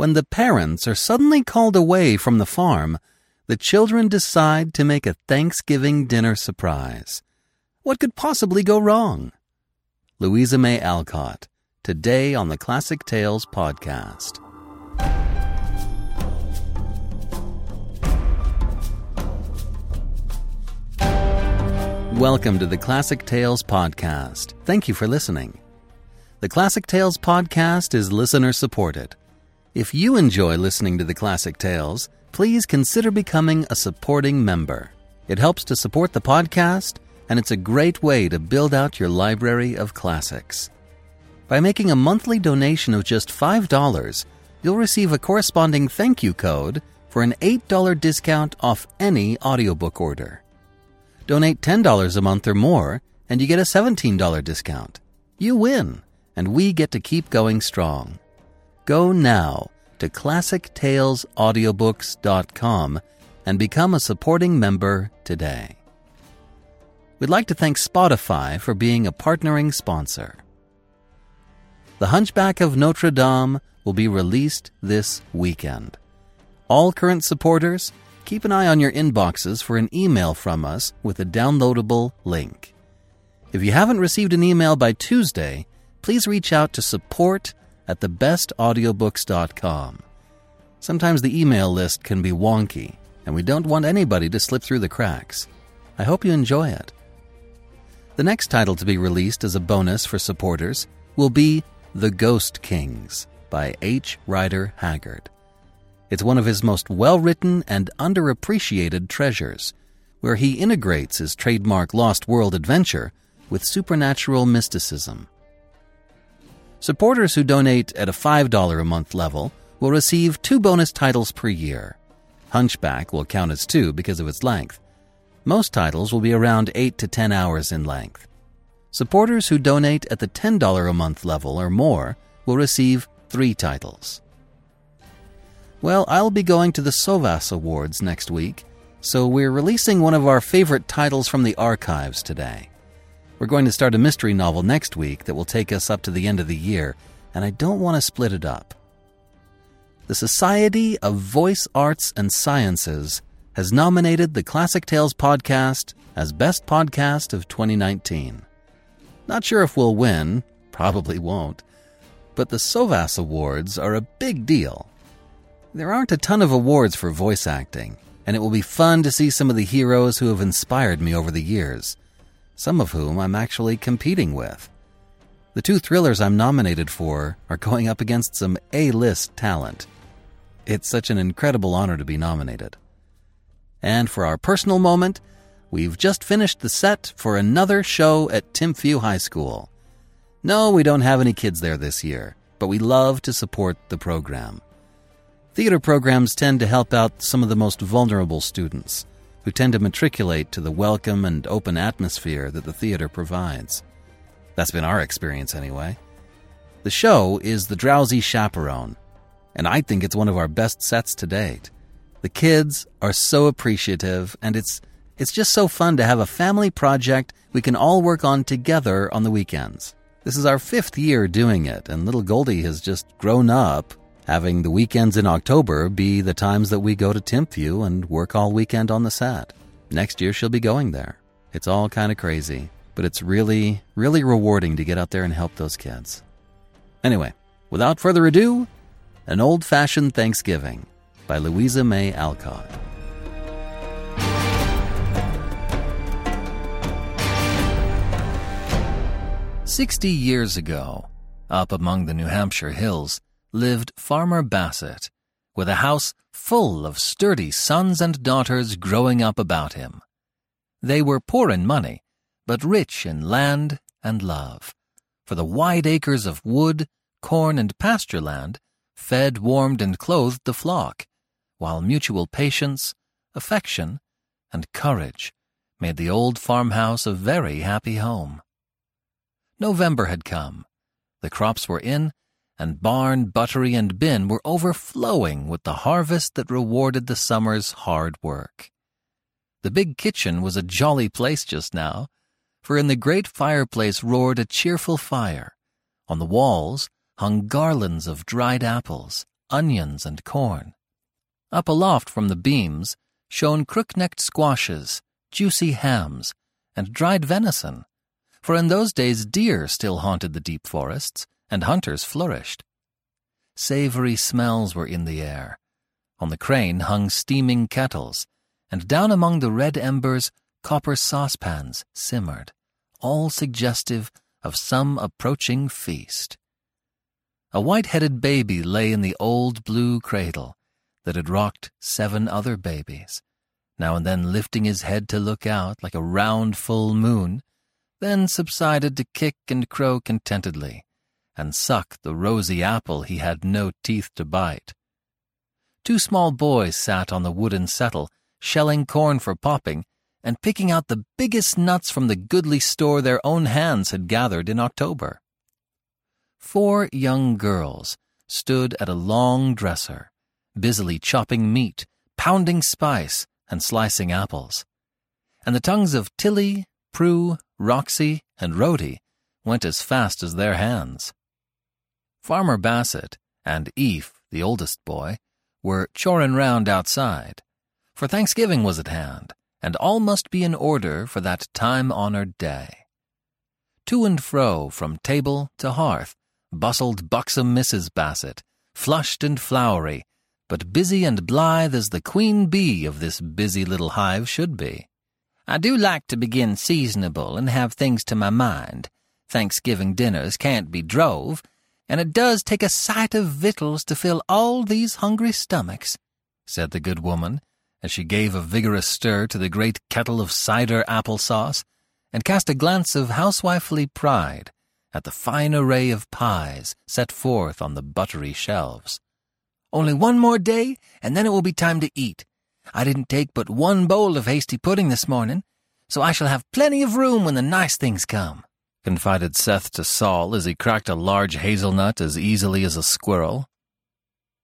When the parents are suddenly called away from the farm, the children decide to make a Thanksgiving dinner surprise. What could possibly go wrong? Louisa May Alcott, today on the Classic Tales podcast. Welcome to the Classic Tales podcast. Thank you for listening. The Classic Tales podcast is listener supported. If you enjoy listening to the Classic Tales, please consider becoming a supporting member. It helps to support the podcast, and it's a great way to build out your library of classics. By making a monthly donation of just $5, you'll receive a corresponding thank you code for an $8 discount off any audiobook order. Donate $10 a month or more, and you get a $17 discount. You win, and we get to keep going strong. Go now to ClassicTalesAudiobooks.com and become a supporting member today. We'd like to thank Spotify for being a partnering sponsor. The Hunchback of Notre Dame will be released this weekend. All current supporters, keep an eye on your inboxes for an email from us with a downloadable link. If you haven't received an email by Tuesday, please reach out to support at thebestaudiobooks.com. Sometimes the email list can be wonky, and we don't want anybody to slip through the cracks. I hope you enjoy it. The next title to be released as a bonus for supporters will be The Ghost Kings by H. Rider Haggard. It's one of his most well written and underappreciated treasures, where he integrates his trademark Lost World adventure with supernatural mysticism. Supporters who donate at a $5 a month level will receive two bonus titles per year. Hunchback will count as two because of its length. Most titles will be around 8 to 10 hours in length. Supporters who donate at the $10 a month level or more will receive three titles. Well, I'll be going to the Sovas Awards next week, so we're releasing one of our favorite titles from the archives today. We're going to start a mystery novel next week that will take us up to the end of the year, and I don't want to split it up. The Society of Voice Arts and Sciences has nominated the Classic Tales podcast as Best Podcast of 2019. Not sure if we'll win, probably won't, but the Sovas Awards are a big deal. There aren't a ton of awards for voice acting, and it will be fun to see some of the heroes who have inspired me over the years some of whom I'm actually competing with. The two thrillers I'm nominated for are going up against some A list talent. It's such an incredible honor to be nominated. And for our personal moment, we've just finished the set for another show at Timpview High School. No, we don't have any kids there this year, but we love to support the program. Theater programs tend to help out some of the most vulnerable students who tend to matriculate to the welcome and open atmosphere that the theater provides. That's been our experience, anyway. The show is The Drowsy Chaperone, and I think it's one of our best sets to date. The kids are so appreciative, and it's it's just so fun to have a family project we can all work on together on the weekends. This is our fifth year doing it, and little Goldie has just grown up having the weekends in October be the times that we go to Timpview and work all weekend on the set. Next year, she'll be going there. It's all kind of crazy, but it's really, really rewarding to get out there and help those kids. Anyway, without further ado, An Old Fashioned Thanksgiving by Louisa May Alcott. Sixty years ago, up among the New Hampshire hills, lived Farmer Bassett, with a house full of sturdy sons and daughters growing up about him. They were poor in money, but rich in land and love, for the wide acres of wood, corn, and pasture land fed, warmed, and clothed the flock, while mutual patience, affection, and courage made the old farmhouse a very happy home. November had come. The crops were in, and barn, buttery, and bin were overflowing with the harvest that rewarded the summer's hard work. The big kitchen was a jolly place just now, for in the great fireplace roared a cheerful fire. On the walls hung garlands of dried apples, onions, and corn. Up aloft from the beams shone crook-necked squashes, juicy hams, and dried venison, for in those days deer still haunted the deep forests, and hunters flourished. Savory smells were in the air. On the crane hung steaming kettles, and down among the red embers copper saucepans simmered, all suggestive of some approaching feast. A white-headed baby lay in the old blue cradle that had rocked seven other babies, now and then lifting his head to look out like a round full moon, then subsided to kick and crow contentedly and suck the rosy apple he had no teeth to bite. Two small boys sat on the wooden settle, shelling corn for popping, and picking out the biggest nuts from the goodly store their own hands had gathered in October. Four young girls stood at a long dresser, busily chopping meat, pounding spice, and slicing apples. And the tongues of Tilly, Prue, Roxy, and Rhody went as fast as their hands. Farmer Bassett and Eph, the oldest boy, were chorin' round outside, for Thanksgiving was at hand, and all must be in order for that time-honored day. To and fro, from table to hearth, bustled buxom Mrs. Bassett, flushed and flowery, but busy and blithe as the queen bee of this busy little hive should be. I do like to begin seasonable and have things to my mind. Thanksgiving dinners can't be drove, and it does take a sight of victuals to fill all these hungry stomachs, said the good woman, as she gave a vigorous stir to the great kettle of cider apple sauce, and cast a glance of housewifely pride at the fine array of pies set forth on the buttery shelves. Only one more day, and then it will be time to eat. I didn't take but one bowl of hasty pudding this morning, so I shall have plenty of room when the nice things come confided Seth to Saul as he cracked a large hazelnut as easily as a squirrel.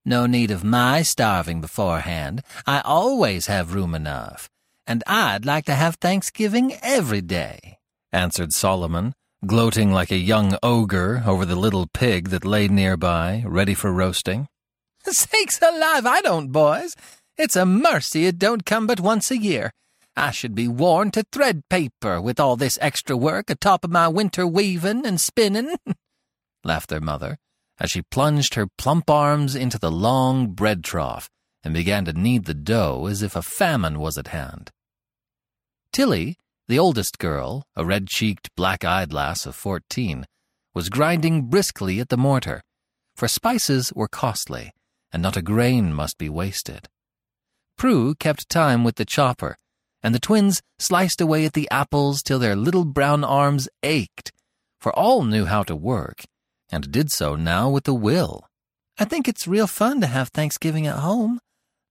No need of my starving beforehand. I always have room enough, and I'd like to have Thanksgiving every day, answered Solomon, gloating like a young ogre over the little pig that lay nearby, ready for roasting. Sakes alive, I don't, boys. It's a mercy it don't come but once a year. I should be worn to thread paper with all this extra work atop of my winter weaving and spinning, laughed their mother, as she plunged her plump arms into the long bread trough and began to knead the dough as if a famine was at hand. Tilly, the oldest girl, a red-cheeked, black-eyed lass of fourteen, was grinding briskly at the mortar, for spices were costly, and not a grain must be wasted. Prue kept time with the chopper, and the twins sliced away at the apples till their little brown arms ached, for all knew how to work, and did so now with a will. I think it's real fun to have Thanksgiving at home.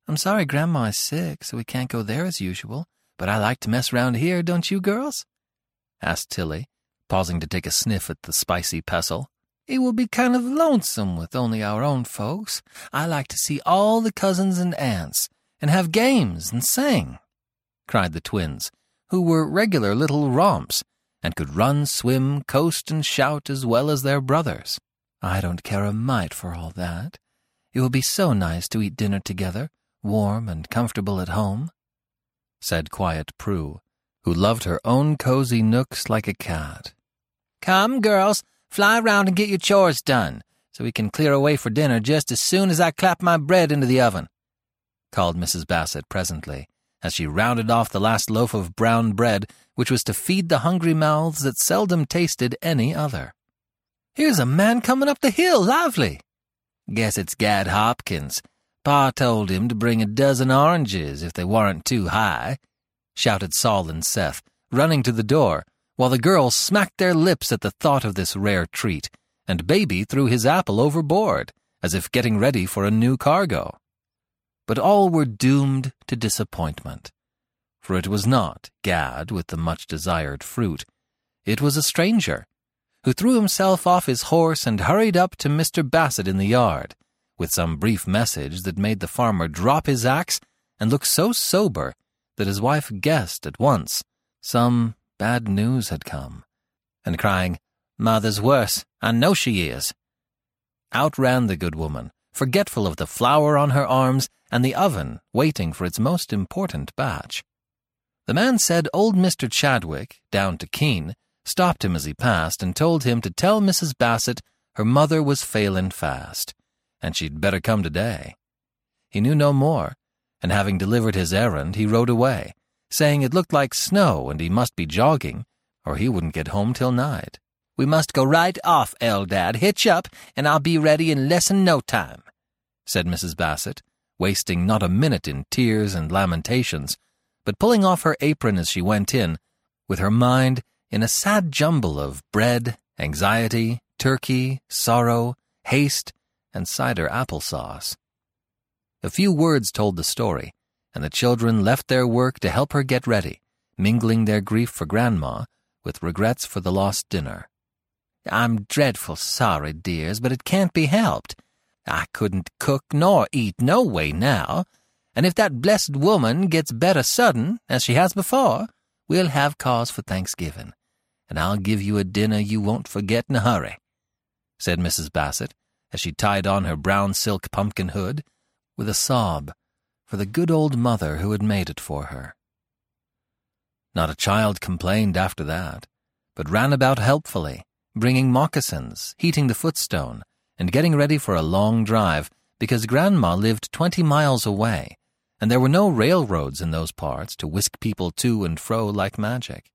I'm sorry Grandma is sick, so we can't go there as usual, but I like to mess round here, don't you girls? asked Tilly, pausing to take a sniff at the spicy pestle. It will be kind of lonesome with only our own folks. I like to see all the cousins and aunts, and have games and sing cried the twins, who were regular little romps, and could run, swim, coast, and shout as well as their brothers. I don't care a mite for all that. It will be so nice to eat dinner together, warm and comfortable at home, said quiet Prue, who loved her own cozy nooks like a cat. Come, girls, fly round and get your chores done, so we can clear away for dinner just as soon as I clap my bread into the oven, called Mrs. Bassett presently, as she rounded off the last loaf of brown bread, which was to feed the hungry mouths that seldom tasted any other. Here's a man coming up the hill, lively. Guess it's Gad Hopkins. Pa told him to bring a dozen oranges if they weren't too high, shouted Saul and Seth, running to the door, while the girls smacked their lips at the thought of this rare treat, and Baby threw his apple overboard as if getting ready for a new cargo. But all were doomed to disappointment, for it was not Gad with the much desired fruit. It was a stranger, who threw himself off his horse and hurried up to Mr. Bassett in the yard, with some brief message that made the farmer drop his axe and look so sober that his wife guessed at once some bad news had come, and crying, Mother's worse, I know she is. Out ran the good woman, forgetful of the flour on her arms and the oven waiting for its most important batch. The man said old Mr. Chadwick, down to Keene, stopped him as he passed and told him to tell Mrs. Bassett her mother was failin' fast, and she'd better come today. He knew no more, and having delivered his errand, he rode away, saying it looked like snow and he must be jogging, or he wouldn't get home till night. We must go right off, Eldad. Hitch up, and I'll be ready in less'n no time, said Mrs. Bassett, wasting not a minute in tears and lamentations, but pulling off her apron as she went in, with her mind in a sad jumble of bread, anxiety, turkey, sorrow, haste, and cider applesauce. A few words told the story, and the children left their work to help her get ready, mingling their grief for Grandma with regrets for the lost dinner. I'm dreadful sorry, dears, but it can't be helped. I couldn't cook nor eat no way now, and if that blessed woman gets better sudden, as she has before, we'll have cause for Thanksgiving, and I'll give you a dinner you won't forget in a hurry, said Mrs. Bassett, as she tied on her brown silk pumpkin hood, with a sob for the good old mother who had made it for her. Not a child complained after that, but ran about helpfully, bringing moccasins, heating the footstone, and getting ready for a long drive because Grandma lived twenty miles away, and there were no railroads in those parts to whisk people to and fro like magic.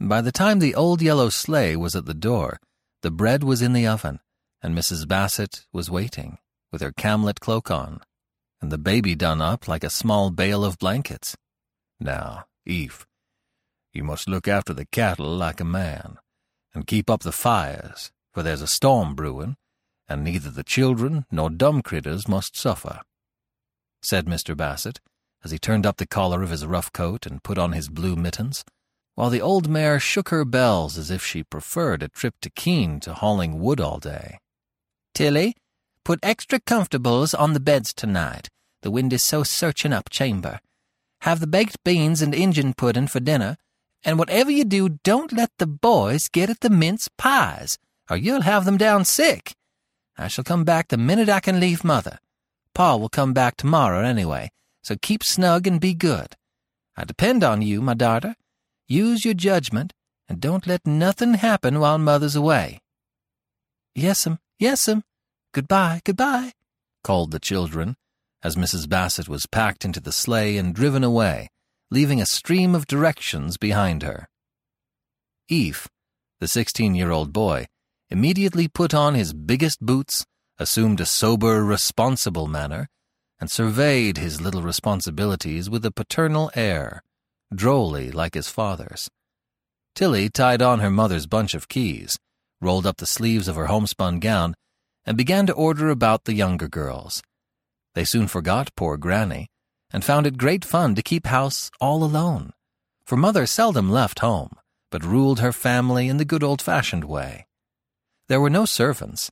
By the time the old yellow sleigh was at the door, the bread was in the oven, and Mrs. Bassett was waiting, with her camlet cloak on, and the baby done up like a small bale of blankets. Now, Eph, you must look after the cattle like a man, and keep up the fires, for there's a storm brewing, and neither the children nor dumb critters must suffer, said Mr. Bassett, as he turned up the collar of his rough coat and put on his blue mittens, while the old mare shook her bells as if she preferred a trip to Keene to hauling wood all day. Tilly, put extra comfortables on the beds tonight. The wind is so searching up chamber. Have the baked beans and Injun pudding for dinner, and whatever you do, don't let the boys get at the mince pies, or you'll have them down sick. I shall come back the minute I can leave Mother. Pa will come back tomorrow anyway, so keep snug and be good. I depend on you, my daughter. Use your judgment, and don't let nothing happen while Mother's away. Yes'm, yes'm. Goodbye, goodbye, called the children, as Mrs. Bassett was packed into the sleigh and driven away leaving a stream of directions behind her. Eph, the 16 year old boy, immediately put on his biggest boots, assumed a sober, responsible manner, and surveyed his little responsibilities with a paternal air, drolly like his father's. Tilly tied on her mother's bunch of keys, rolled up the sleeves of her homespun gown, and began to order about the younger girls. They soon forgot poor Granny and found it great fun to keep house all alone, for Mother seldom left home, but ruled her family in the good old-fashioned way. There were no servants,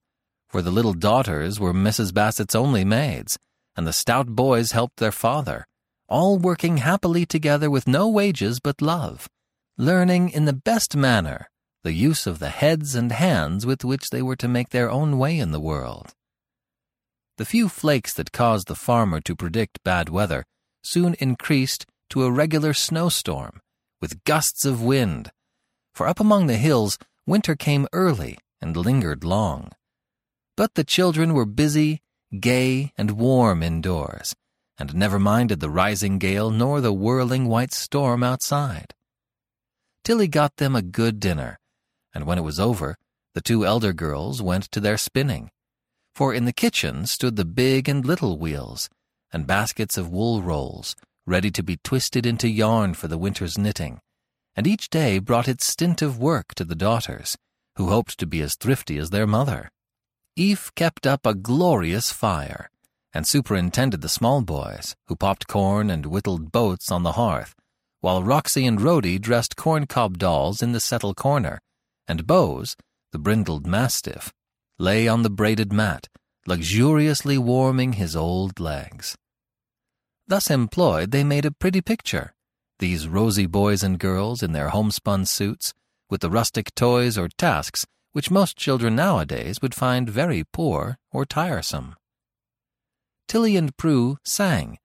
for the little daughters were Mrs. Bassett's only maids, and the stout boys helped their father, all working happily together with no wages but love, learning in the best manner the use of the heads and hands with which they were to make their own way in the world. The few flakes that caused the farmer to predict bad weather soon increased to a regular snowstorm, with gusts of wind, for up among the hills winter came early and lingered long. But the children were busy, gay, and warm indoors, and never minded the rising gale nor the whirling white storm outside. Tilly got them a good dinner, and when it was over, the two elder girls went to their spinning for in the kitchen stood the big and little wheels, and baskets of wool rolls, ready to be twisted into yarn for the winter's knitting, and each day brought its stint of work to the daughters, who hoped to be as thrifty as their mother. Eph kept up a glorious fire and superintended the small boys, who popped corn and whittled boats on the hearth, while Roxy and Rhody dressed corncob dolls in the settle corner, and Bose, the brindled mastiff, lay on the braided mat, luxuriously warming his old legs. Thus employed, they made a pretty picture, these rosy boys and girls in their homespun suits, with the rustic toys or tasks which most children nowadays would find very poor or tiresome. Tilly and Prue sang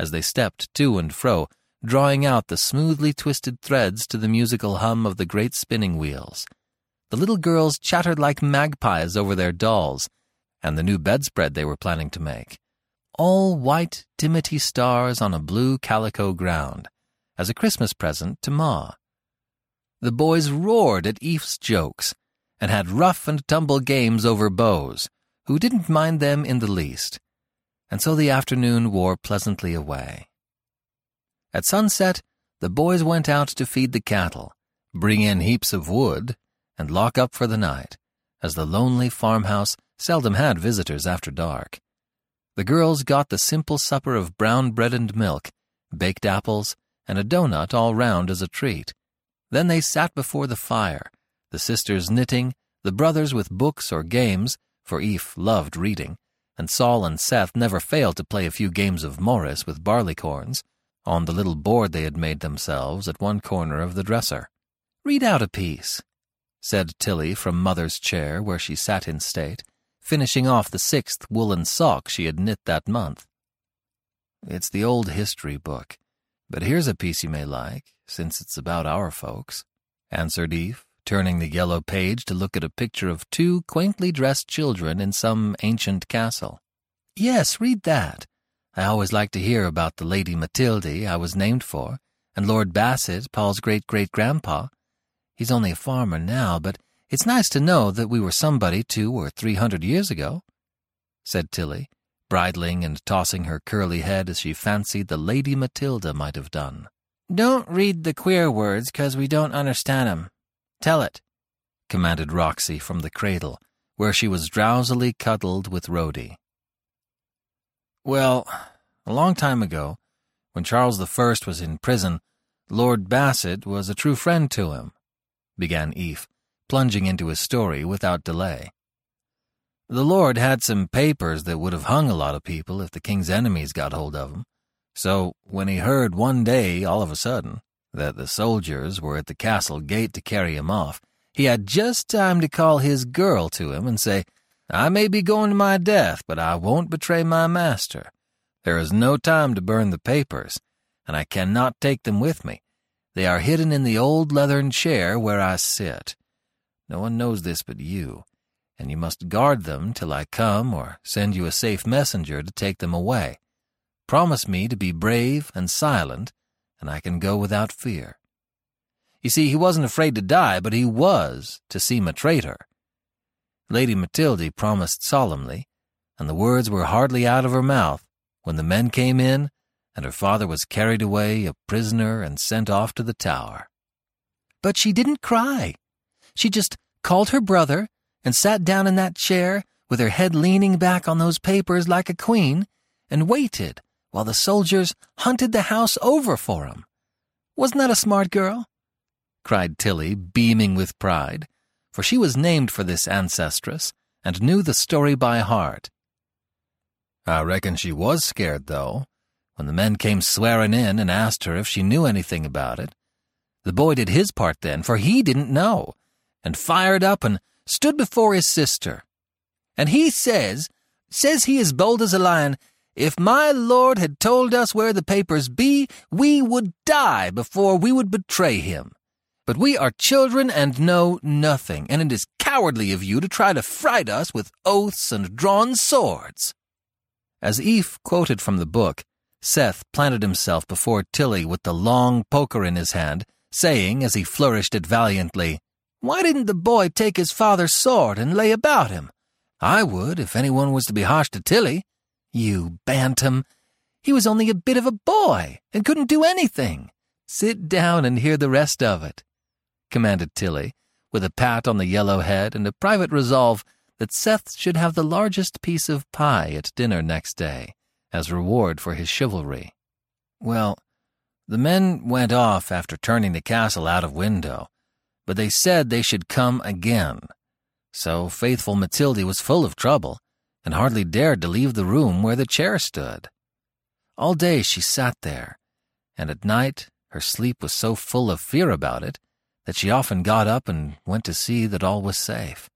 as they stepped to and fro, drawing out the smoothly twisted threads to the musical hum of the great spinning wheels. The little girls chattered like magpies over their dolls and the new bedspread they were planning to make. All white dimity stars on a blue calico ground, as a Christmas present to Ma. The boys roared at Eph's jokes and had rough and tumble games over Bose, who didn't mind them in the least and so the afternoon wore pleasantly away. At sunset, the boys went out to feed the cattle, bring in heaps of wood, and lock up for the night, as the lonely farmhouse seldom had visitors after dark. The girls got the simple supper of brown bread and milk, baked apples, and a doughnut all round as a treat. Then they sat before the fire, the sisters knitting, the brothers with books or games, for Eph loved reading, and Saul and Seth never failed to play a few games of Morris with barleycorns on the little board they had made themselves at one corner of the dresser. Read out a piece, said Tilly from Mother's chair where she sat in state, finishing off the sixth woolen sock she had knit that month. It's the old history book, but here's a piece you may like, since it's about our folks, answered Eph, turning the yellow page to look at a picture of two quaintly dressed children in some ancient castle. Yes, read that. I always like to hear about the Lady Matilda I was named for, and Lord Bassett, Pa's great-great-grandpa. He's only a farmer now, but it's nice to know that we were somebody two or three hundred years ago, said Tilly, bridling and tossing her curly head as she fancied the Lady Matilda might have done. Don't read the queer words, 'cause we don't understand 'em. Tell it, commanded Roxy from the cradle, where she was drowsily cuddled with Rhody. Well, a long time ago, when Charles I was in prison, Lord Bassett was a true friend to him, began Eph, plunging into his story without delay. The Lord had some papers that would have hung a lot of people if the king's enemies got hold of 'em. So when he heard one day, all of a sudden, that the soldiers were at the castle gate to carry him off, he had just time to call his girl to him and say, I may be going to my death, but I won't betray my master. There is no time to burn the papers, and I cannot take them with me. They are hidden in the old leathern chair where I sit. No one knows this but you, and you must guard them till I come or send you a safe messenger to take them away. Promise me to be brave and silent, and I can go without fear. You see, he wasn't afraid to die, but he was to seem a traitor. Lady Matilda promised solemnly, and the words were hardly out of her mouth when the men came in and her father was carried away a prisoner and sent off to the tower. But she didn't cry. She just called her brother and sat down in that chair with her head leaning back on those papers like a queen and waited while the soldiers hunted the house over for him. Wasn't that a smart girl? cried Tilly, beaming with pride, for she was named for this ancestress and knew the story by heart. I reckon she was scared, though, when the men came swearing in and asked her if she knew anything about it. The boy did his part then, for he didn't know, and fired up and stood before his sister. And he says, says he as bold as a lion, if my lord had told us where the papers be, we would die before we would betray him. But we are children and know nothing, and it is cowardly of you to try to fright us with oaths and drawn swords. As Eph quoted from the book, Seth planted himself before Tilly with the long poker in his hand, saying as he flourished it valiantly, Why didn't the boy take his father's sword and lay about him? I would, if anyone was to be harsh to Tilly. You bantam! He was only a bit of a boy and couldn't do anything. Sit down and hear the rest of it, commanded Tilly, with a pat on the yellow head and a private resolve that Seth should have the largest piece of pie at dinner next day, as reward for his chivalry. Well, the men went off after turning the castle out of window, but they said they should come again. So faithful Matilda was full of trouble, and hardly dared to leave the room where the chair stood. All day she sat there, and at night her sleep was so full of fear about it that she often got up and went to see that all was safe.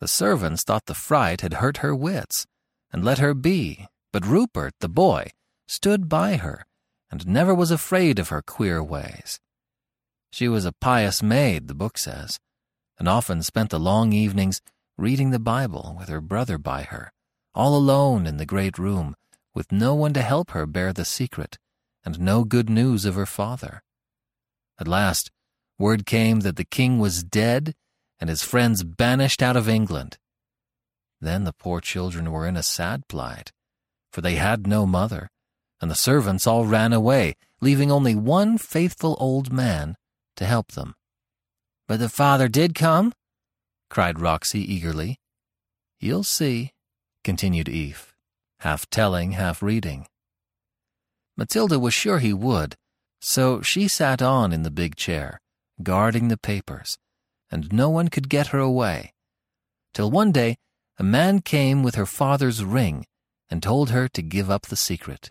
The servants thought the fright had hurt her wits, and let her be, but Rupert, the boy, stood by her, and never was afraid of her queer ways. She was a pious maid, the book says, and often spent the long evenings reading the Bible with her brother by her, all alone in the great room, with no one to help her bear the secret, and no good news of her father. At last, word came that the king was dead and his friends banished out of England. Then the poor children were in a sad plight, for they had no mother, and the servants all ran away, leaving only one faithful old man to help them. But the father did come? cried Roxy eagerly. You'll see, continued Eph, half telling, half reading. Matilda was sure he would, so she sat on in the big chair, guarding the papers, and no one could get her away. Till one day a man came with her father's ring and told her to give up the secret.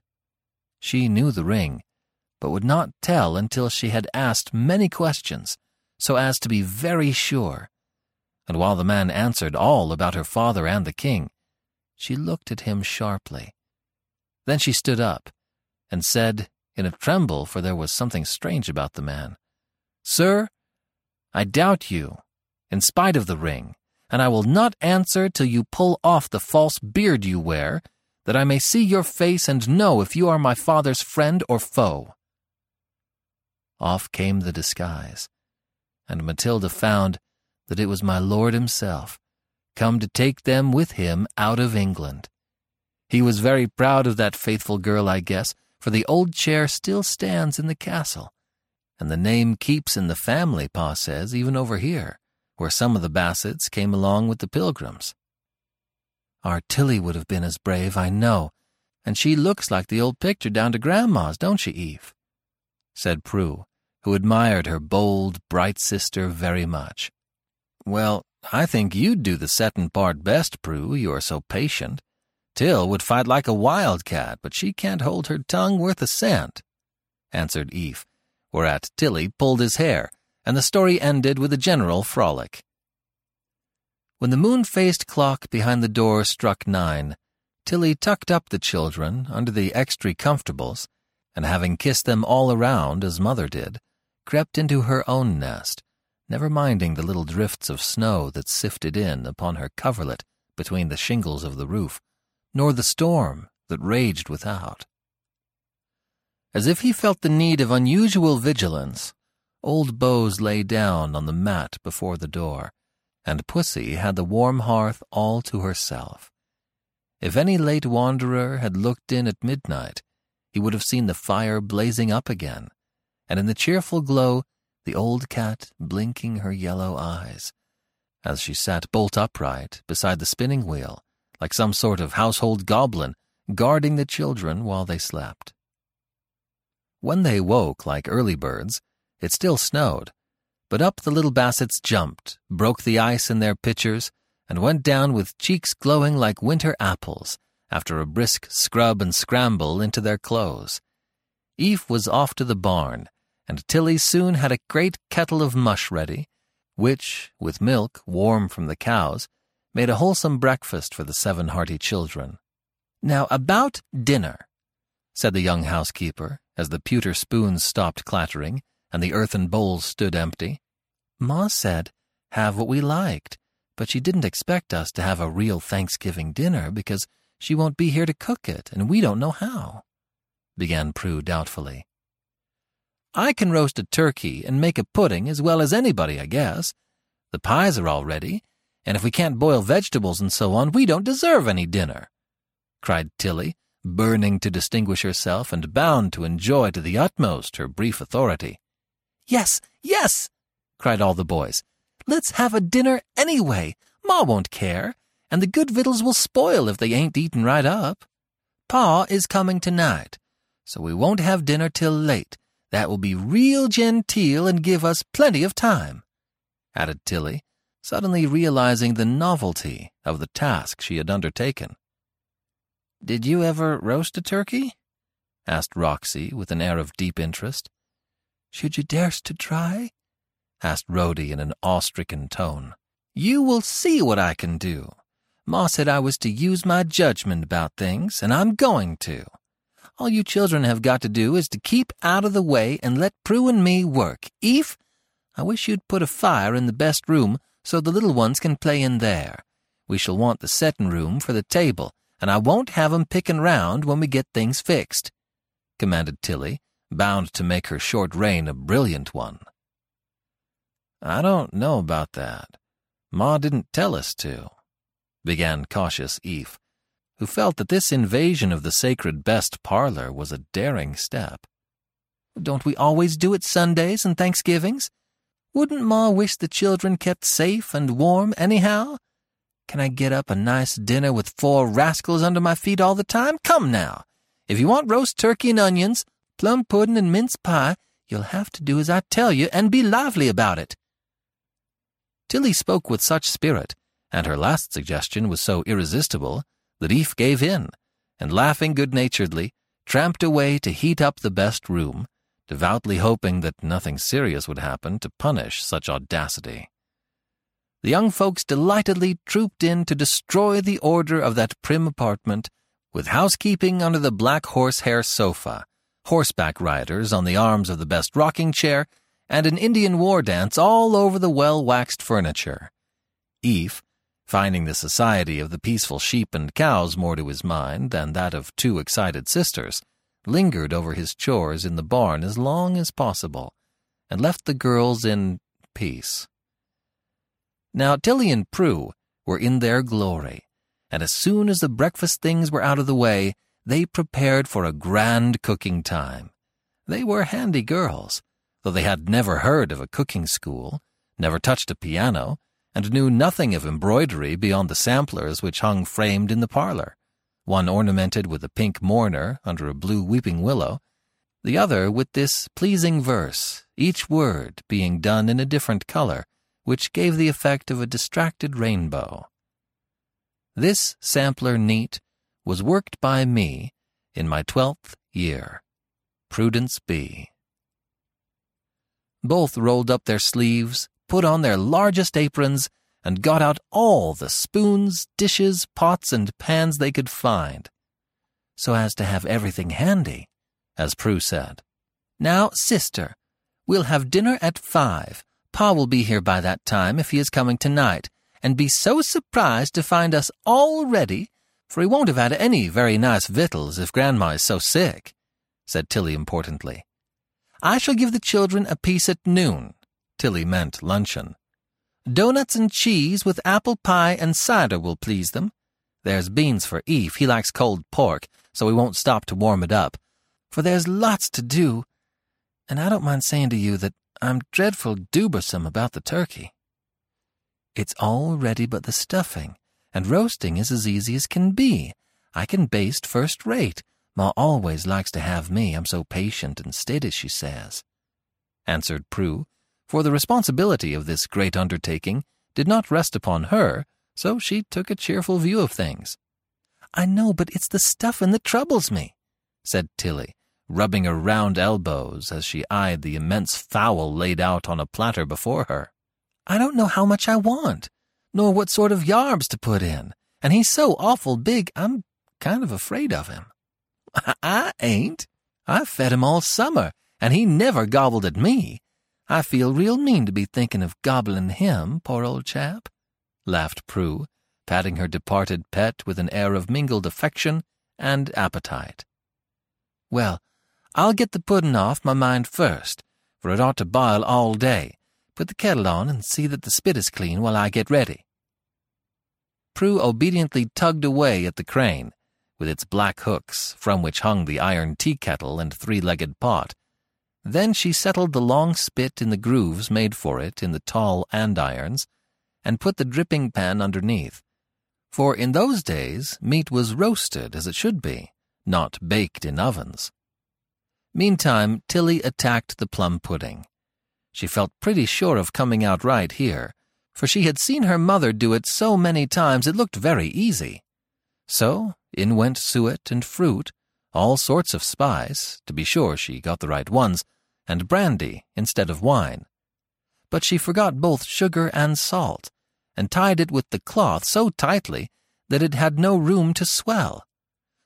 She knew the ring, but would not tell until she had asked many questions, so as to be very sure. And while the man answered all about her father and the king, she looked at him sharply. Then she stood up and said, in a tremble, for there was something strange about the man, Sir, I doubt you, in spite of the ring, and I will not answer till you pull off the false beard you wear that I may see your face and know if you are my father's friend or foe. Off came the disguise, and Matilda found that it was my lord himself, come to take them with him out of England. He was very proud of that faithful girl, I guess, for the old chair still stands in the castle, and the name keeps in the family, Pa says, even over here, where some of the Bassetts came along with the pilgrims. Our Tilly would have been as brave, I know, and she looks like the old picture down to Grandma's, don't she, Eph? Said Prue, who admired her bold, bright sister very much. Well, I think you'd do the settin' part best, Prue, you are so patient. Till would fight like a wildcat, but she can't hold her tongue worth a cent, answered Eph, whereat Tilly pulled his hair, and the story ended with a general frolic. When the moon-faced clock behind the door struck nine, Tilly tucked up the children under the extra comfortables, and having kissed them all around as mother did, crept into her own nest, never minding the little drifts of snow that sifted in upon her coverlet between the shingles of the roof, nor the storm that raged without. As if he felt the need of unusual vigilance, old Bose lay down on the mat before the door, and Pussy had the warm hearth all to herself. If any late wanderer had looked in at midnight, he would have seen the fire blazing up again, and in the cheerful glow the old cat blinking her yellow eyes, as she sat bolt upright beside the spinning wheel, like some sort of household goblin, guarding the children while they slept. When they woke like early birds, it still snowed, but up the little Bassetts jumped, broke the ice in their pitchers, and went down with cheeks glowing like winter apples after a brisk scrub and scramble into their clothes. Eph was off to the barn, and Tilly soon had a great kettle of mush ready, which, with milk warm from the cows, made a wholesome breakfast for the seven hearty children. Now, about dinner, said the young housekeeper, as the pewter spoons stopped clattering and the earthen bowls stood empty. Ma said, have what we liked, but she didn't expect us to have a real Thanksgiving dinner because she won't be here to cook it, and we don't know how, began Prue doubtfully. I can roast a turkey and make a pudding as well as anybody, I guess. The pies are all ready, and if we can't boil vegetables and so on, we don't deserve any dinner, cried Tilly, burning to distinguish herself and bound to enjoy to the utmost her brief authority. Yes, yes, cried all the boys. Let's have a dinner anyway. Ma won't care, and the good victuals will spoil if they ain't eaten right up. Pa is coming tonight, so we won't have dinner till late. That will be real genteel and give us plenty of time, added Tilly, suddenly realizing the novelty of the task she had undertaken. Did you ever roast a turkey? asked Roxy with an air of deep interest. Should you darst to try? asked Rhody in an awe-stricken tone. You will see what I can do. Ma said I was to use my judgment about things, and I'm going to. All you children have got to do is to keep out of the way and let Prue and me work. Eph, I wish you'd put a fire in the best room so the little ones can play in there. We shall want the settin' room for the table, and I won't have 'em pickin' round when we get things fixed, commanded Tilly, bound to make her short reign a brilliant one. I don't know about that. Ma didn't tell us to, began cautious Eph, who felt that this invasion of the sacred best parlor was a daring step. Don't we always do it Sundays and Thanksgivings? Wouldn't Ma wish the children kept safe and warm anyhow? Can I get up a nice dinner with four rascals under my feet all the time? Come now. If you want roast turkey and onions, plum pudding and mince pie, you'll have to do as I tell you and be lively about it. Tilly spoke with such spirit, and her last suggestion was so irresistible, that Eph gave in, and laughing good-naturedly, tramped away to heat up the best room, devoutly hoping that nothing serious would happen to punish such audacity. The young folks delightedly trooped in to destroy the order of that prim apartment, with housekeeping under the black horsehair sofa, horseback riders on the arms of the best rocking chair, and an Indian war dance all over the well-waxed furniture. Eph, finding the society of the peaceful sheep and cows more to his mind than that of two excited sisters, lingered over his chores in the barn as long as possible, and left the girls in peace. Now Tilly and Prue were in their glory, and as soon as the breakfast things were out of the way, they prepared for a grand cooking time. They were handy girls, though they had never heard of a cooking school, never touched a piano, and knew nothing of embroidery beyond the samplers which hung framed in the parlor, one ornamented with a pink mourner under a blue weeping willow, the other with this pleasing verse, each word being done in a different color, which gave the effect of a distracted rainbow. This sampler neat was worked by me in my twelfth year. Prudence B. Both rolled up their sleeves, put on their largest aprons, and got out all the spoons, dishes, pots, and pans they could find, so as to have everything handy, as Prue said. Now, sister, we'll have dinner at five. Pa will be here by that time if he is coming tonight, and be so surprised to find us all ready, for he won't have had any very nice victuals if Grandma is so sick, said Tilly importantly. I shall give the children a piece at noon. Tilly meant luncheon. Doughnuts and cheese with apple pie and cider will please them. There's beans for Eph. He likes cold pork, so we won't stop to warm it up. For there's lots to do. And I don't mind saying to you that I'm dreadful dubersome about the turkey. It's all ready but the stuffing, and roasting is as easy as can be. I can baste first rate, Ma always likes to have me, I'm so patient and steady, she says, answered Prue, for the responsibility of this great undertaking did not rest upon her, so she took a cheerful view of things. I know, but it's the stuffin' that troubles me, said Tilly, rubbing her round elbows as she eyed the immense fowl laid out on a platter before her. I don't know how much I want, nor what sort of yarbs to put in, and he's so awful big I'm kind of afraid of him. I ain't. I fed him all summer, and he never gobbled at me. I feel real mean to be thinking of gobbling him, poor old chap, laughed Prue, patting her departed pet with an air of mingled affection and appetite. Well, I'll get the pudding off my mind first, for it ought to boil all day. Put the kettle on and see that the spit is clean while I get ready. Prue obediently tugged away at the crane, with its black hooks, from which hung the iron tea kettle and three-legged pot. Then she settled the long spit in the grooves made for it in the tall andirons, and put the dripping pan underneath. For in those days, meat was roasted as it should be, not baked in ovens. Meantime, Tilly attacked the plum pudding. She felt pretty sure of coming out right here, for she had seen her mother do it so many times it looked very easy. So in went suet and fruit, all sorts of spice, to be sure she got the right ones, and brandy instead of wine. But she forgot both sugar and salt, and tied it with the cloth so tightly that it had no room to swell.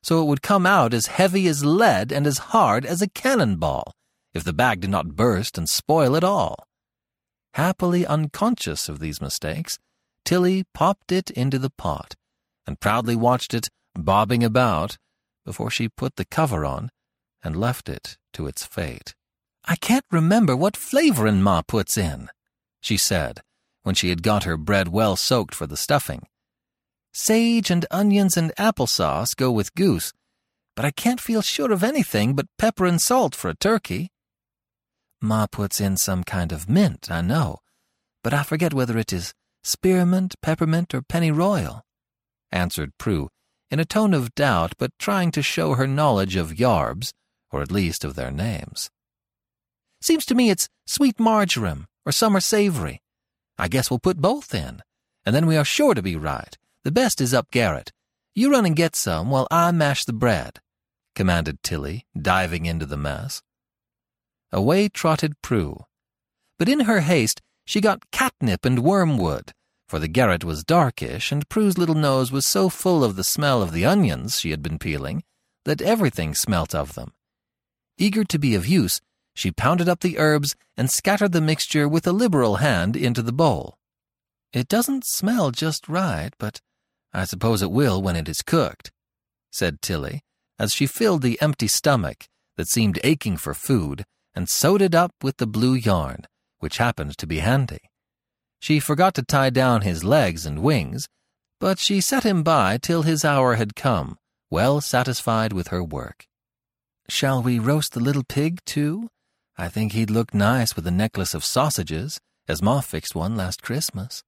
So it would come out as heavy as lead and as hard as a cannon ball, if the bag did not burst and spoil it all. Happily unconscious of these mistakes, Tilly popped it into the pot, and proudly watched it bobbing about before she put the cover on and left it to its fate. I can't remember what flavorin' Ma puts in, she said, when she had got her bread well soaked for the stuffing. Sage and onions and applesauce go with goose, but I can't feel sure of anything but pepper and salt for a turkey. Ma puts in some kind of mint, I know, but I forget whether it is spearmint, peppermint, or pennyroyal, answered Prue, in a tone of doubt, but trying to show her knowledge of yarbs, or at least of their names. Seems to me it's sweet marjoram or summer savory. I guess we'll put both in, and then we are sure to be right. The best is up garret. You run and get some while I mash the bread, commanded Tilly, diving into the mess. Away trotted Prue. But in her haste, she got catnip and wormwood, for the garret was darkish, and Prue's little nose was so full of the smell of the onions she had been peeling that everything smelt of them. Eager to be of use, she pounded up the herbs and scattered the mixture with a liberal hand into the bowl. It doesn't smell just right, but I suppose it will when it is cooked, said Tilly, as she filled the empty stomach that seemed aching for food and sewed it up with the blue yarn, which happened to be handy. She forgot to tie down his legs and wings, but she set him by till his hour had come, well satisfied with her work. Shall we roast the little pig, too? I think he'd look nice with a necklace of sausages, as Ma fixed one last Christmas.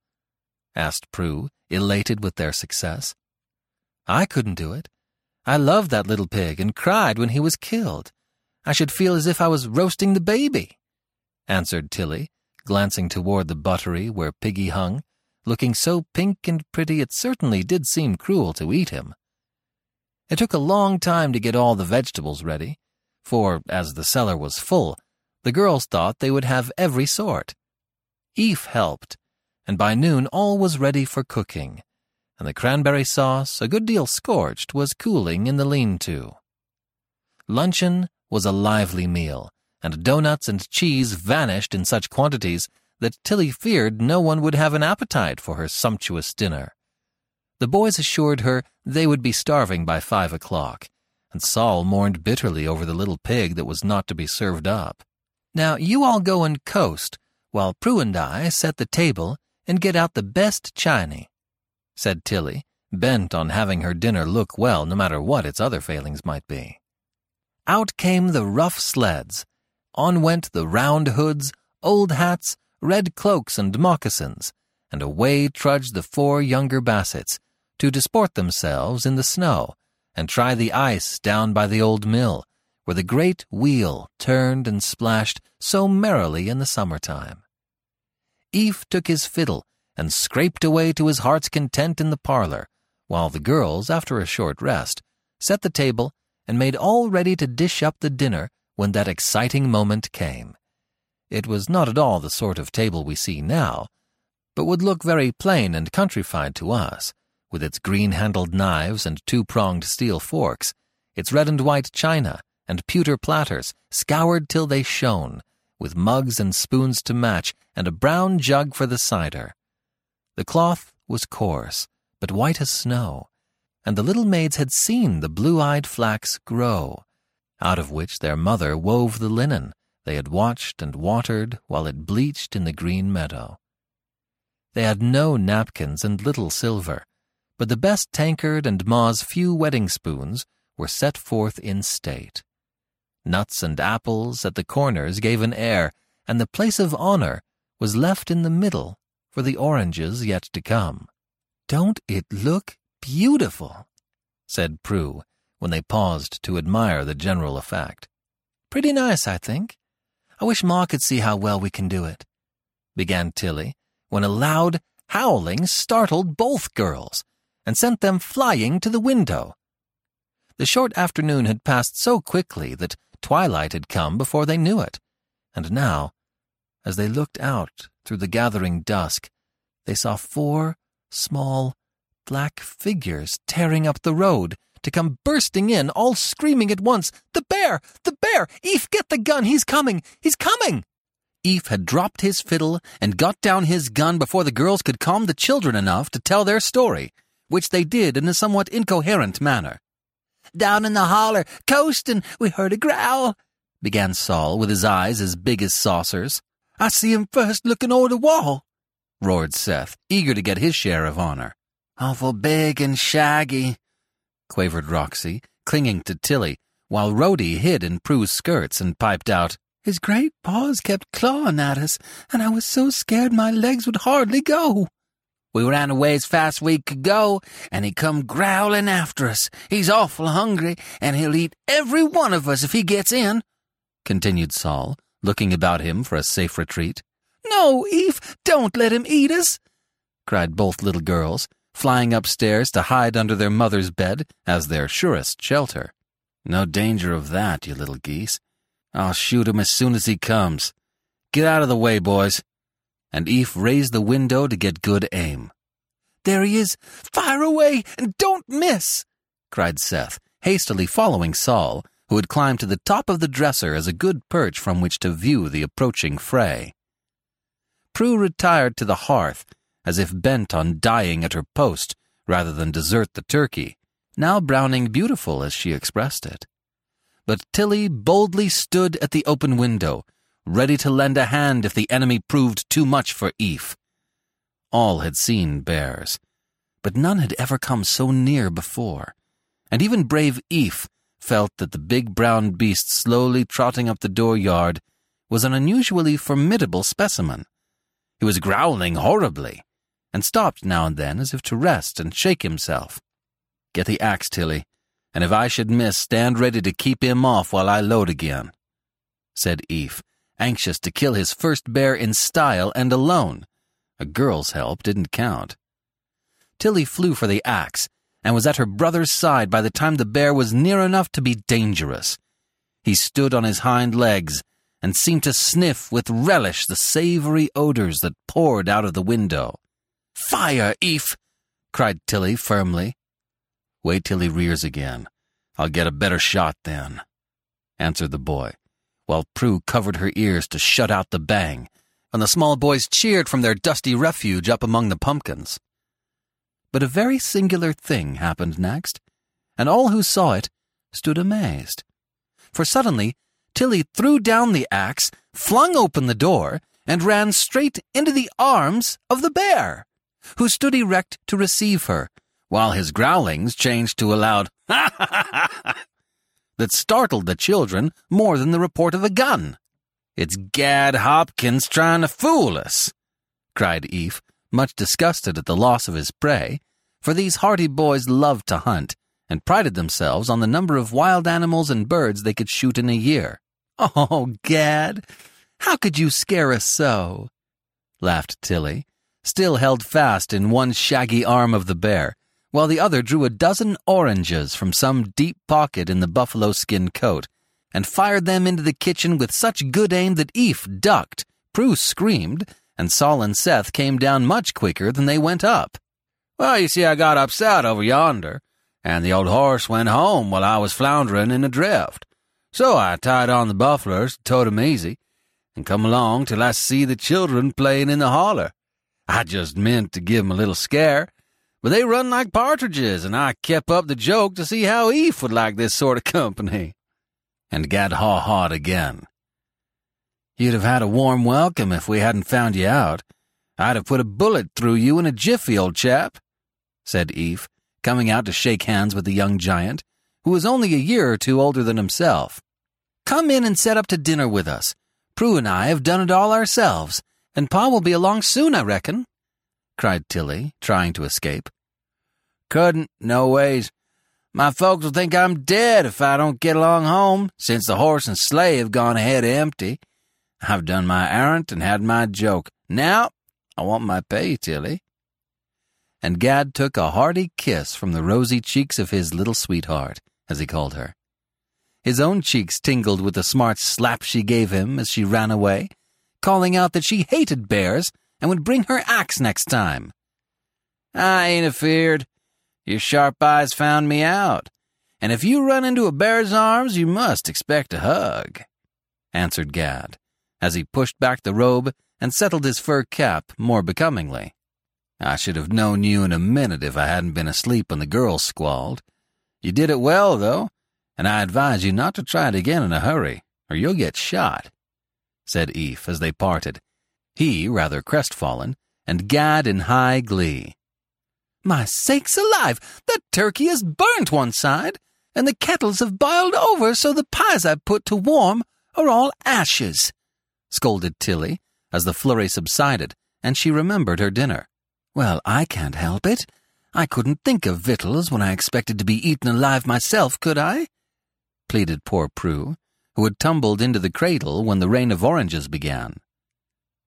Asked Prue, elated with their success. I couldn't do it. I loved that little pig and cried when he was killed. I should feel as if I was roasting the baby, answered Tilly, glancing toward the buttery where Piggy hung, looking so pink and pretty it certainly did seem cruel to eat him. It took a long time to get all the vegetables ready, for, as the cellar was full, the girls thought they would have every sort. Eph helped, and by noon all was ready for cooking, and the cranberry sauce, a good deal scorched, was cooling in the lean-to. Luncheon was a lively meal, and doughnuts and cheese vanished in such quantities that Tilly feared no one would have an appetite for her sumptuous dinner. The boys assured her they would be starving by five o'clock, and Sol mourned bitterly over the little pig that was not to be served up. Now you all go and coast, while Prue and I set the table and get out the best chiny, said Tilly, bent on having her dinner look well no matter what its other failings might be. Out came the rough sleds. On went the round hoods, old hats, red cloaks, and moccasins, and away trudged the four younger Bassetts to disport themselves in the snow and try the ice down by the old mill, where the great wheel turned and splashed so merrily in the summer time. Eph took his fiddle and scraped away to his heart's content in the parlor, while the girls, after a short rest, set the table and made all ready to dish up the dinner when that exciting moment came. It was not at all the sort of table we see now, but would look very plain and countrified to us, with its green-handled knives and two-pronged steel forks, its red and white china, and pewter platters, scoured till they shone, with mugs and spoons to match, and a brown jug for the cider. The cloth was coarse, but white as snow, and the little maids had seen the blue-eyed flax grow, out of which their mother wove the linen they had watched and watered while it bleached in the green meadow. They had no napkins and little silver, but the best tankard and Ma's few wedding spoons were set forth in state. Nuts and apples at the corners gave an air, and the place of honor was left in the middle for the oranges yet to come. Don't it look beautiful? said Prue when they paused to admire the general effect. Pretty nice, I think. I wish Ma could see how well we can do it, began Tilly, when a loud howling startled both girls and sent them flying to the window. The short afternoon had passed so quickly that twilight had come before they knew it, and now, as they looked out through the gathering dusk, they saw four small, black figures tearing up the road to come bursting in, all screaming at once, The bear! The bear! Eph, get the gun! He's coming! He's coming! Eph had dropped his fiddle and got down his gun before the girls could calm the children enough to tell their story, which they did in a somewhat incoherent manner. Down in the holler, coastin', we heard a growl, began Sol with his eyes as big as saucers. I see him first looking over the wall, roared Seth, eager to get his share of honor. Awful big and shaggy, quavered Roxy, clinging to Tilly, while Rhody hid in Prue's skirts and piped out, His great paws kept clawing at us, and I was so scared my legs would hardly go. We ran away as fast as we could go, and he come growling after us. He's awful hungry, and he'll eat every one of us if he gets in, continued Sol, looking about him for a safe retreat. No, Eph, don't let him eat us, cried both little girls, flying upstairs to hide under their mother's bed as their surest shelter. No danger of that, you little geese. I'll shoot him as soon as he comes. Get out of the way, boys. And Eph raised the window to get good aim. There he is! Fire away, and don't miss! cried Seth, hastily following Sol, who had climbed to the top of the dresser as a good perch from which to view the approaching fray. Prue retired to the hearth as if bent on dying at her post rather than desert the turkey, now browning beautiful as she expressed it. But Tilly boldly stood at the open window, ready to lend a hand if the enemy proved too much for Eph. All had seen bears, but none had ever come so near before, and even brave Eph felt that the big brown beast slowly trotting up the dooryard was an unusually formidable specimen. He was growling horribly, and stopped now and then as if to rest and shake himself. Get the axe, Tilly, and if I should miss, stand ready to keep him off while I load again, said Eve, anxious to kill his first bear in style and alone. A girl's help didn't count. Tilly flew for the axe and was at her brother's side by the time the bear was near enough to be dangerous. He stood on his hind legs and seemed to sniff with relish the savory odors that poured out of the window. Fire, Eph! cried Tilly firmly. Wait till he rears again. I'll get a better shot then, answered the boy, while Prue covered her ears to shut out the bang, and the small boys cheered from their dusty refuge up among the pumpkins. But a very singular thing happened next, and all who saw it stood amazed. For suddenly, Tilly threw down the axe, flung open the door, and ran straight into the arms of the bear who stood erect to receive her, while his growlings changed to a loud ha ha ha ha that startled the children more than the report of a gun. It's Gad Hopkins trying to fool us, cried Eph, much disgusted at the loss of his prey, for these hearty boys loved to hunt and prided themselves on the number of wild animals and birds they could shoot in a year. Oh, Gad, how could you scare us so? laughed Tilly, still held fast in one shaggy arm of the bear, while the other drew a dozen oranges from some deep pocket in the buffalo skin coat, and fired them into the kitchen with such good aim that Eph ducked, Prue screamed, and Sol and Seth came down much quicker than they went up. Well, you see, I got upset over yonder, and the old horse went home while I was floundering in a drift. So I tied on the bufflers, towed 'em easy, and come along till I see the children playing in the holler. I just meant to give 'em a little scare, but they run like partridges, and I kept up the joke to see how Eph would like this sort of company. And Gad haw hawed again. You'd have had a warm welcome if we hadn't found you out. I'd have put a bullet through you in a jiffy, old chap, said Eph, coming out to shake hands with the young giant, who was only a year or two older than himself. Come in and set up to dinner with us. Prue and I have done it all ourselves, and Pa will be along soon, I reckon. Cried Tilly, trying to escape. Couldn't, no ways. My folks will think I'm dead if I don't get along home, since the horse and sleigh have gone ahead empty. I've done my errand and had my joke. Now, I want my pay, Tilly. And Gad took a hearty kiss from the rosy cheeks of his little sweetheart, as he called her. His own cheeks tingled with the smart slap she gave him as she ran away, calling out that she hated bears and would bring her axe next time. I ain't afeard. Your sharp eyes found me out. And if you run into a bear's arms, you must expect a hug, answered Gad, as he pushed back the robe and settled his fur cap more becomingly. I should have known you in a minute if I hadn't been asleep when the girls squalled. You did it well, though, and I advise you not to try it again in a hurry, or you'll get shot, said Eph as they parted, he rather crestfallen, and Gad in high glee. My sakes alive! The turkey has burnt one side, and the kettles have boiled over so the pies I put to warm are all ashes, scolded Tilly as the flurry subsided and she remembered her dinner. Well, I can't help it. I couldn't think of victuals when I expected to be eaten alive myself, could I? pleaded poor Prue, who had tumbled into the cradle when the rain of oranges began.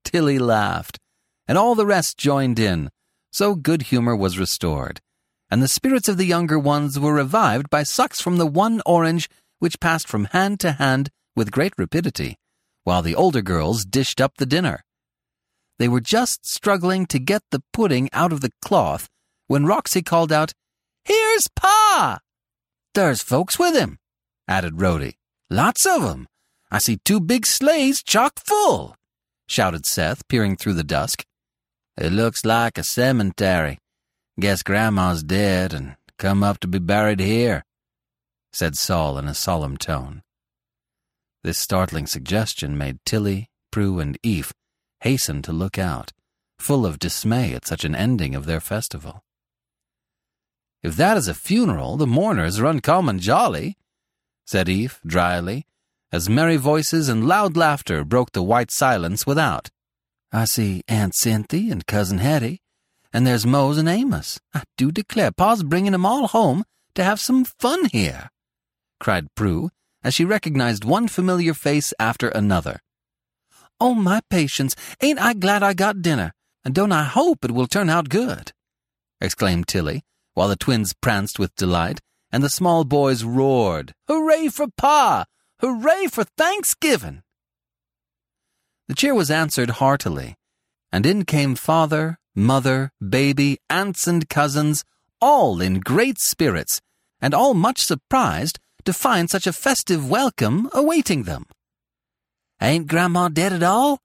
Tilly laughed, and all the rest joined in, so good humor was restored, and the spirits of the younger ones were revived by sucks from the one orange which passed from hand to hand with great rapidity, while the older girls dished up the dinner. They were just struggling to get the pudding out of the cloth when Roxy called out, Here's Pa! There's folks with him, added Rhody. Lots of 'em. I see two big sleighs chock full, shouted Seth, peering through the dusk. It looks like a cemetery. Guess Grandma's dead and come up to be buried here, said Sol in a solemn tone. This startling suggestion made Tilly, Prue, and Eph hasten to look out, full of dismay at such an ending of their festival. If that is a funeral, the mourners are uncommon jolly, said Eph dryly, as merry voices and loud laughter broke the white silence without. I see Aunt Cynthia and Cousin Hetty, and there's Mose and Amos. I do declare, Pa's bringing 'em all home to have some fun here, cried Prue, as she recognized one familiar face after another. Oh, my patience, ain't I glad I got dinner, and don't I hope it will turn out good, exclaimed Tilly, while the twins pranced with delight, and the small boys roared, Hooray for Pa! Hooray for Thanksgiving! The cheer was answered heartily, and in came father, mother, baby, aunts, and cousins, all in great spirits, and all much surprised to find such a festive welcome awaiting them. Ain't Grandma dead at all?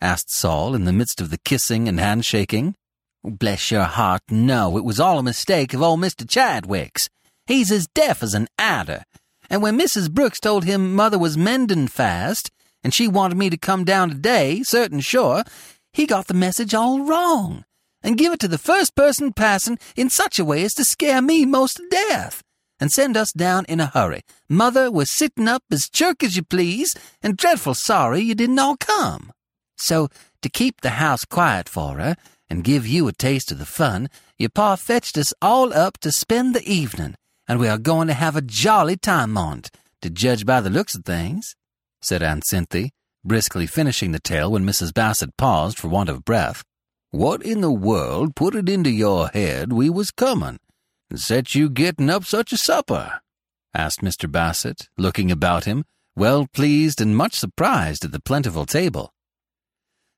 asked Sol in the midst of the kissing and handshaking. Bless your heart, no, it was all a mistake of old Mr. Chadwick's. He's as deaf as an adder, and when Mrs. Brooks told him mother was mendin' fast, and she wanted me to come down today, certain sure, he got the message all wrong, and give it to the first person passin' in such a way as to scare me most to death, and send us down in a hurry. Mother was sittin' up as chirk as you please, and dreadful sorry you didn't all come. So, to keep the house quiet for her, and give you a taste of the fun, your pa fetched us all up to spend the evening, and we are going to have a jolly time on't, to judge by the looks of things said Aunt Cynthia, briskly finishing the tale when Mrs. Bassett paused for want of breath. What in the world put it into your head we was comin', and set you gettin' up such a supper? asked Mr. Bassett, looking about him, well pleased and much surprised at the plentiful table.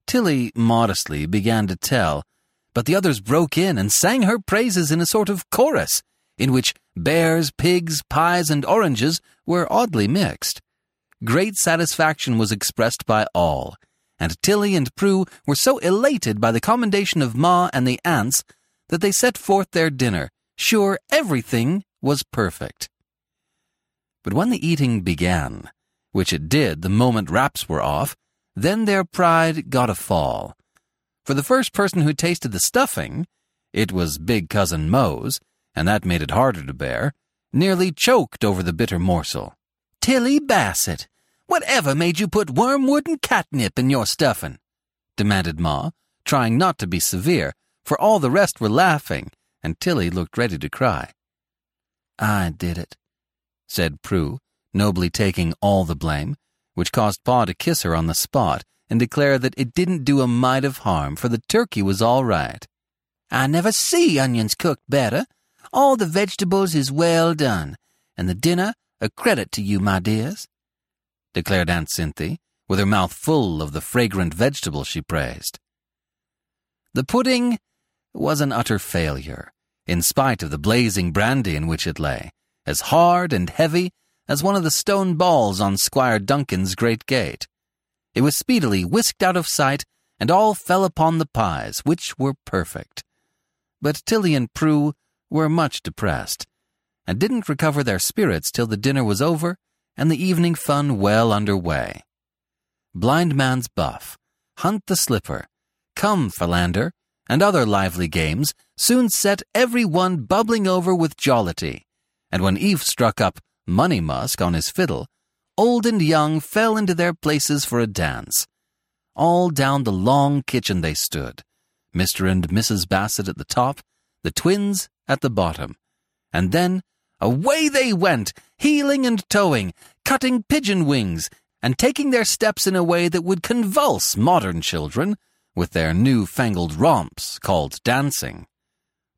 Tilly modestly began to tell, but the others broke in and sang her praises in a sort of chorus, in which bears, pigs, pies, and oranges were oddly mixed. Great satisfaction was expressed by all, and Tilly and Prue were so elated by the commendation of Ma and the aunts that they set forth their dinner, sure everything was perfect. But when the eating began, which it did the moment wraps were off, then their pride got a fall. For the first person who tasted the stuffing, it was big cousin Mose, and that made it harder to bear, nearly choked over the bitter morsel. Tilly Bassett, whatever made you put wormwood and catnip in your stuffin'? demanded Ma, trying not to be severe, for all the rest were laughing, and Tilly looked ready to cry. I did it, said Prue, nobly taking all the blame, which caused Pa to kiss her on the spot and declare that it didn't do a mite of harm, for the turkey was all right. I never see onions cooked better. All the vegetables is well done, and the dinner a credit to you, my dears, declared Aunt Cynthia, with her mouth full of the fragrant vegetables she praised. The pudding was an utter failure, in spite of the blazing brandy in which it lay, as hard and heavy as one of the stone balls on Squire Duncan's great gate. It was speedily whisked out of sight, and all fell upon the pies, which were perfect. But Tilly and Prue were much depressed, and didn't recover their spirits till the dinner was over and the evening fun well under way. Blind Man's Buff, Hunt the Slipper, Come Philander, and other lively games soon set every one bubbling over with jollity, and when Eph struck up Money Musk on his fiddle, old and young fell into their places for a dance. All down the long kitchen they stood, Mr. and Mrs. Bassett at the top, the twins at the bottom. And then away they went, heeling and toeing, cutting pigeon wings, and taking their steps in a way that would convulse modern children with their new-fangled romps called dancing.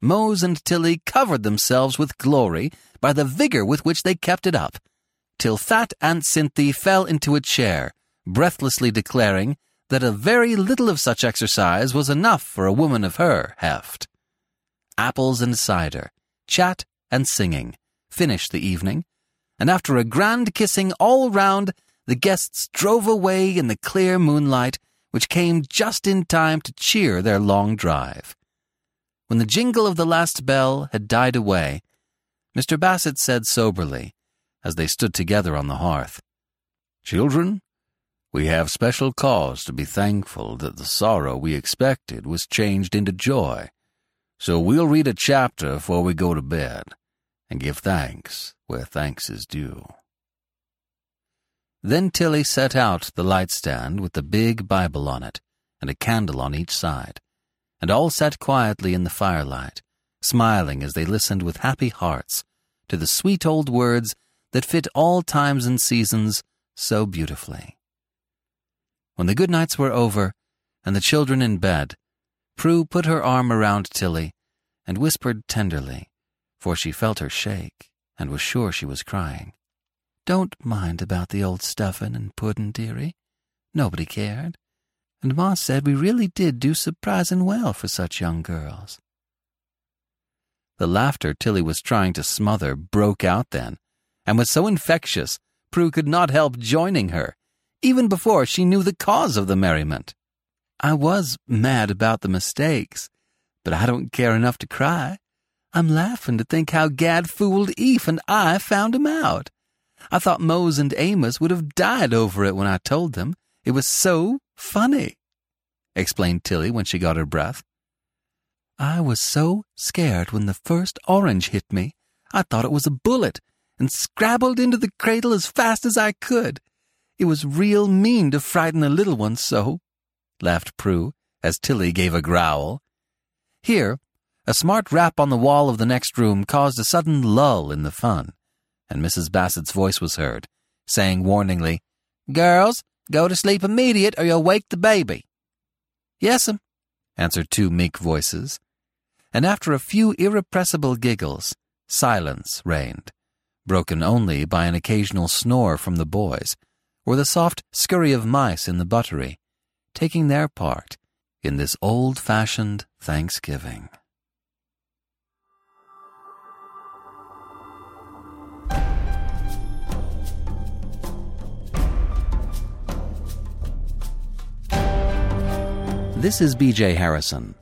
Mose and Tilly covered themselves with glory by the vigor with which they kept it up, till fat Aunt Cynthia fell into a chair, breathlessly declaring that a very little of such exercise was enough for a woman of her heft. Apples and cider, chat and singing, finished the evening, and after a grand kissing all round, the guests drove away in the clear moonlight, which came just in time to cheer their long drive. When the jingle of the last bell had died away, Mr. Bassett said soberly, as they stood together on the hearth, Children, we have special cause to be thankful that the sorrow we expected was changed into joy. So we'll read a chapter before we go to bed, and give thanks where thanks is due. Then Tilly set out the light stand with the big Bible on it, and a candle on each side, and all sat quietly in the firelight, smiling as they listened with happy hearts to the sweet old words that fit all times and seasons so beautifully. When the good nights were over and the children in bed, Prue put her arm around Tilly and whispered tenderly, for she felt her shake and was sure she was crying. Don't mind about the old stuffin' and puddin', dearie. Nobody cared. And Ma said we really did do surprisin' well for such young girls. The laughter Tilly was trying to smother broke out then, and was so infectious Prue could not help joining her even before she knew the cause of the merriment. I was mad about the mistakes, but I don't care enough to cry. I'm laughing to think how Gad fooled Eph and I found him out. I thought Mose and Amos would have died over it when I told them. It was so funny, explained Tilly when she got her breath. I was so scared when the first orange hit me. I thought it was a bullet and scrabbled into the cradle as fast as I could. It was real mean to frighten the little ones so, laughed Prue, as Tilly gave a growl. Here, a smart rap on the wall of the next room caused a sudden lull in the fun, and Mrs. Bassett's voice was heard, saying warningly, Girls, go to sleep immediate or you'll wake the baby. Yes'm, answered two meek voices, and after a few irrepressible giggles, silence reigned, broken only by an occasional snore from the boys, or the soft scurry of mice in the buttery, taking their part in this old fashioned Thanksgiving. This is BJ Harrison.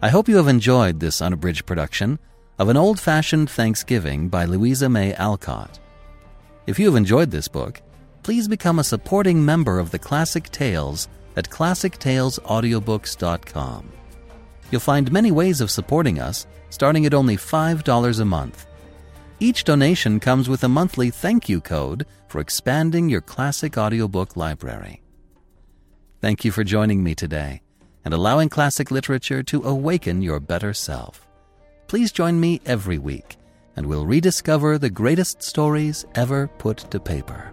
I hope you have enjoyed this unabridged production of An Old Fashioned Thanksgiving by Louisa May Alcott. If you have enjoyed this book, please become a supporting member of the Classic Tales at classictalesaudiobooks.com. You'll find many ways of supporting us, starting at only $5 a month. Each donation comes with a monthly thank you code for expanding your classic audiobook library. Thank you for joining me today, and allowing classic literature to awaken your better self. Please join me every week, and we'll rediscover the greatest stories ever put to paper.